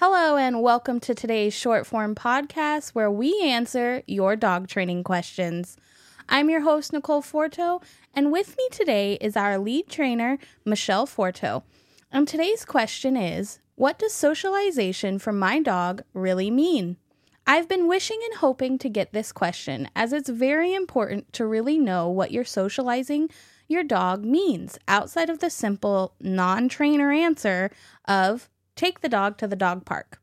Hello, and welcome to today's short form podcast where we answer your dog training questions. I'm your host, Nicole Forto, and with me today is our lead trainer, Michelle Forto. And today's question is What does socialization for my dog really mean? I've been wishing and hoping to get this question as it's very important to really know what you're socializing your dog means outside of the simple non trainer answer of take the dog to the dog park.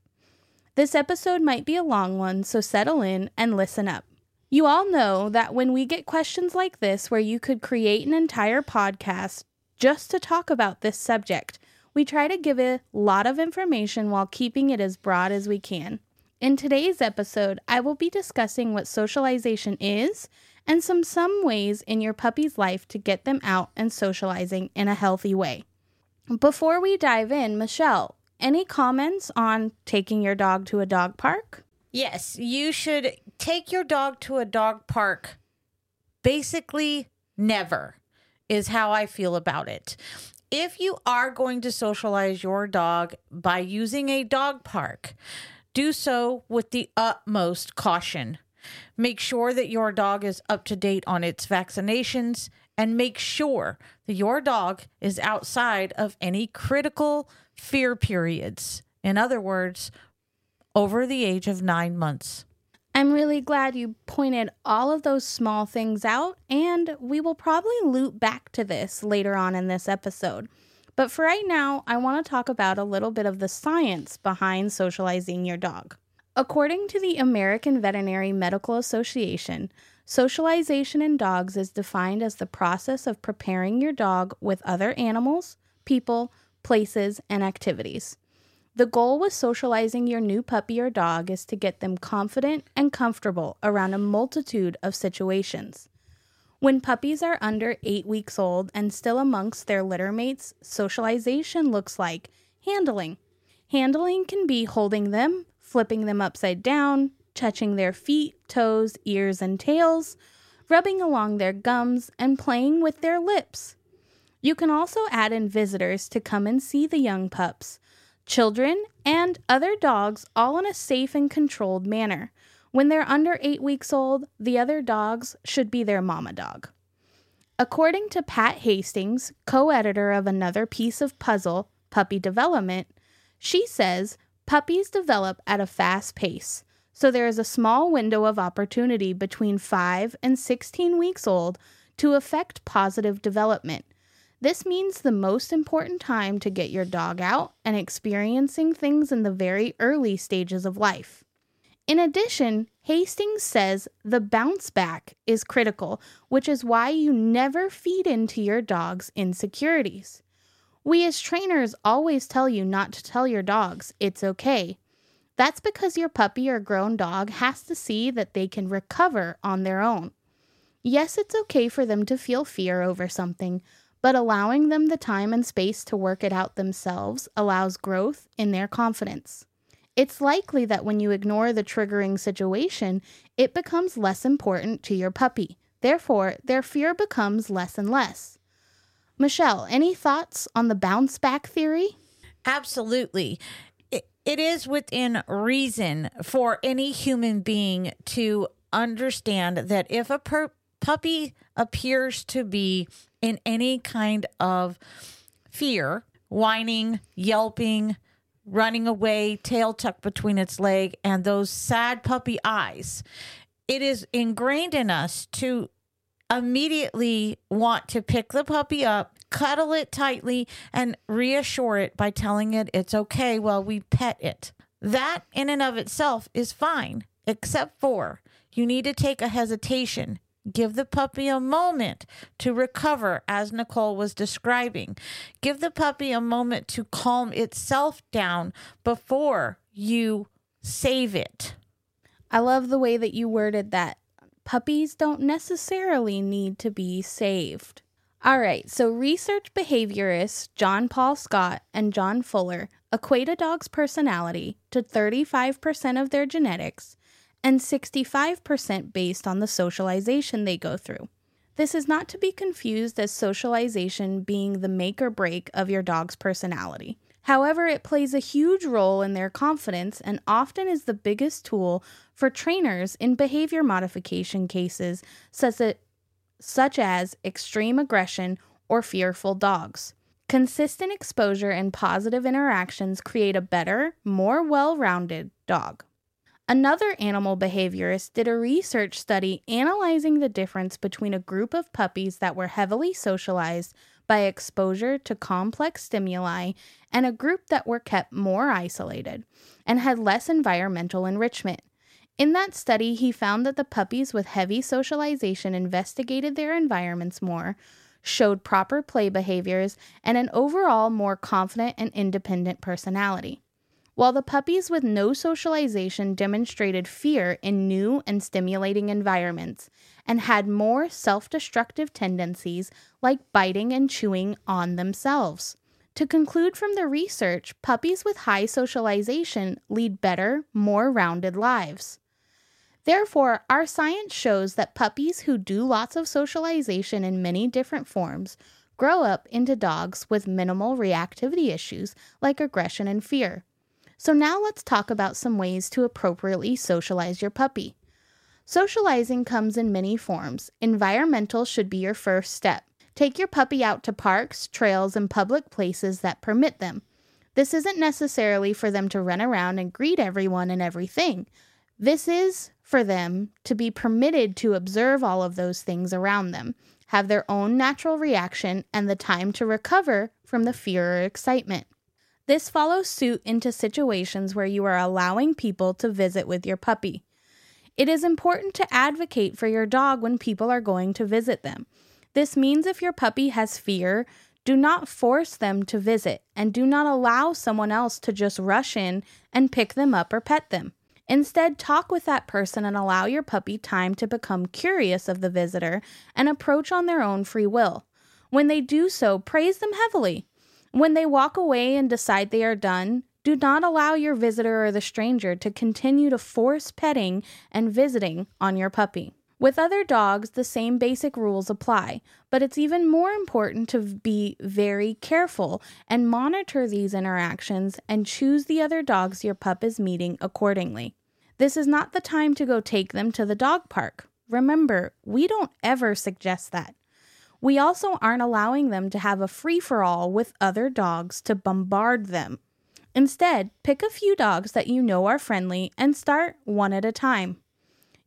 This episode might be a long one, so settle in and listen up. You all know that when we get questions like this, where you could create an entire podcast just to talk about this subject, we try to give a lot of information while keeping it as broad as we can. In today's episode, I will be discussing what socialization is and some some ways in your puppy's life to get them out and socializing in a healthy way. Before we dive in, Michelle, any comments on taking your dog to a dog park? Yes, you should take your dog to a dog park. Basically, never is how I feel about it. If you are going to socialize your dog by using a dog park, do so with the utmost caution. Make sure that your dog is up to date on its vaccinations and make sure that your dog is outside of any critical fear periods. In other words, over the age of nine months. I'm really glad you pointed all of those small things out, and we will probably loop back to this later on in this episode. But for right now, I want to talk about a little bit of the science behind socializing your dog. According to the American Veterinary Medical Association, socialization in dogs is defined as the process of preparing your dog with other animals, people, places, and activities. The goal with socializing your new puppy or dog is to get them confident and comfortable around a multitude of situations. When puppies are under eight weeks old and still amongst their litter mates, socialization looks like handling. Handling can be holding them, flipping them upside down, touching their feet, toes, ears, and tails, rubbing along their gums, and playing with their lips. You can also add in visitors to come and see the young pups, children, and other dogs all in a safe and controlled manner. When they're under eight weeks old, the other dogs should be their mama dog. According to Pat Hastings, co editor of another piece of puzzle, Puppy Development, she says puppies develop at a fast pace, so there is a small window of opportunity between 5 and 16 weeks old to affect positive development this means the most important time to get your dog out and experiencing things in the very early stages of life. In addition, Hastings says the bounce back is critical, which is why you never feed into your dog's insecurities. We as trainers always tell you not to tell your dogs it's okay. That's because your puppy or grown dog has to see that they can recover on their own. Yes, it's okay for them to feel fear over something, but allowing them the time and space to work it out themselves allows growth in their confidence. It's likely that when you ignore the triggering situation, it becomes less important to your puppy. Therefore, their fear becomes less and less. Michelle, any thoughts on the bounce back theory? Absolutely. It, is within reason for any human being to understand that if a per- puppy appears to be in any kind of fear, whining, yelping, running away, tail tucked between its leg, and those sad puppy eyes, it is ingrained in us to immediately want to pick the puppy up, cuddle it tightly, and reassure it by telling it it's okay while we pet it. That, in and of itself, is fine, except for you need to take a hesitation Give the puppy a moment to recover, as Nicole was describing. Give the puppy a moment to calm itself down before you save it. I love the way that you worded that. Puppies don't necessarily need to be saved. All right, so research behaviorists John Paul Scott and John Fuller equate a dog's personality to 35% of their genetics and 65% based on the socialization they go through. This is not to be confused as socialization being the make or break of your dog's personality. However, it plays a huge role in their confidence and often is the biggest tool for trainers in behavior modification cases, such as extreme aggression or fearful dogs. Consistent exposure and positive interactions create a better, more well rounded dog. Another animal behaviorist did a research study analyzing the difference between a group of puppies that were heavily socialized by exposure to complex stimuli and a group that were kept more isolated and had less environmental enrichment. In that study, he found that the puppies with heavy socialization investigated their environments more, showed proper play behaviors, and an overall more confident and independent personality. While the puppies with no socialization demonstrated fear in new and stimulating environments and had more self destructive tendencies like biting and chewing on themselves. To conclude from the research, puppies with high socialization lead better, more rounded lives. Therefore, our science shows that puppies who do lots of socialization in many different forms grow up into dogs with minimal reactivity issues like aggression and fear. So, now let's talk about some ways to appropriately socialize your puppy. Socializing comes in many forms. Environmental should be your first step. Take your puppy out to parks, trails, and public places that permit them. This isn't necessarily for them to run around and greet everyone and everything. This is for them to be permitted to observe all of those things around them, have their own natural reaction, and the time to recover from the fear or excitement. This follows suit into situations where you are allowing people to visit with your puppy. It is important to advocate for your dog when people are going to visit them. This means if your puppy has fear, do not force them to visit and do not allow someone else to just rush in and pick them up or pet them. Instead, talk with that person and allow your puppy time to become curious of the visitor and approach on their own free will. When they do so, praise them heavily. When they walk away and decide they are done, do not allow your visitor or the stranger to continue to force petting and visiting on your puppy. With other dogs, the same basic rules apply, but it's even more important to be very careful and monitor these interactions and choose the other dogs your pup is meeting accordingly. This is not the time to go take them to the dog park. Remember, we don't ever suggest that. We also aren't allowing them to have a free for all with other dogs to bombard them. Instead, pick a few dogs that you know are friendly and start one at a time.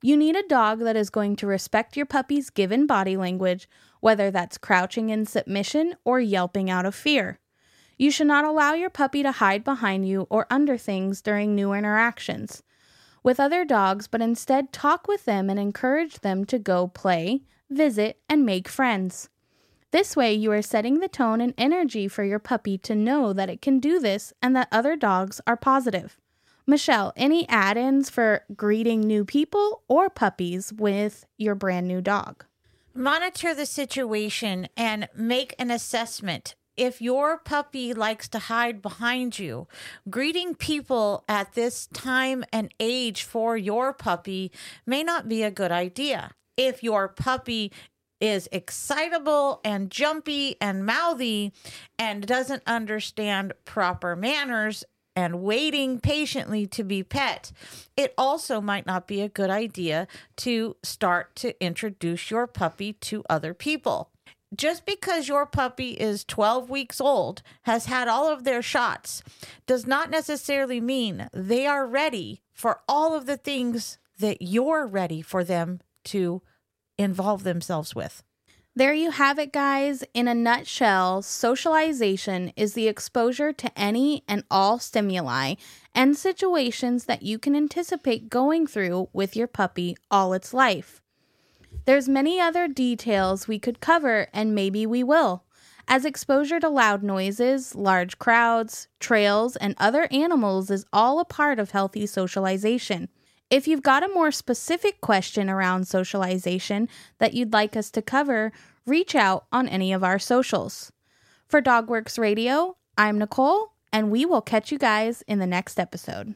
You need a dog that is going to respect your puppy's given body language, whether that's crouching in submission or yelping out of fear. You should not allow your puppy to hide behind you or under things during new interactions with other dogs, but instead talk with them and encourage them to go play, visit, and make friends. This way, you are setting the tone and energy for your puppy to know that it can do this and that other dogs are positive. Michelle, any add ins for greeting new people or puppies with your brand new dog? Monitor the situation and make an assessment. If your puppy likes to hide behind you, greeting people at this time and age for your puppy may not be a good idea if your puppy is excitable and jumpy and mouthy and doesn't understand proper manners and waiting patiently to be pet, it also might not be a good idea to start to introduce your puppy to other people. Just because your puppy is 12 weeks old, has had all of their shots, does not necessarily mean they are ready for all of the things that you're ready for them to involve themselves with. There you have it, guys. In a nutshell, socialization is the exposure to any and all stimuli and situations that you can anticipate going through with your puppy all its life. There's many other details we could cover, and maybe we will, as exposure to loud noises, large crowds, trails, and other animals is all a part of healthy socialization. If you've got a more specific question around socialization that you'd like us to cover, reach out on any of our socials. For Dogworks Radio, I'm Nicole, and we will catch you guys in the next episode.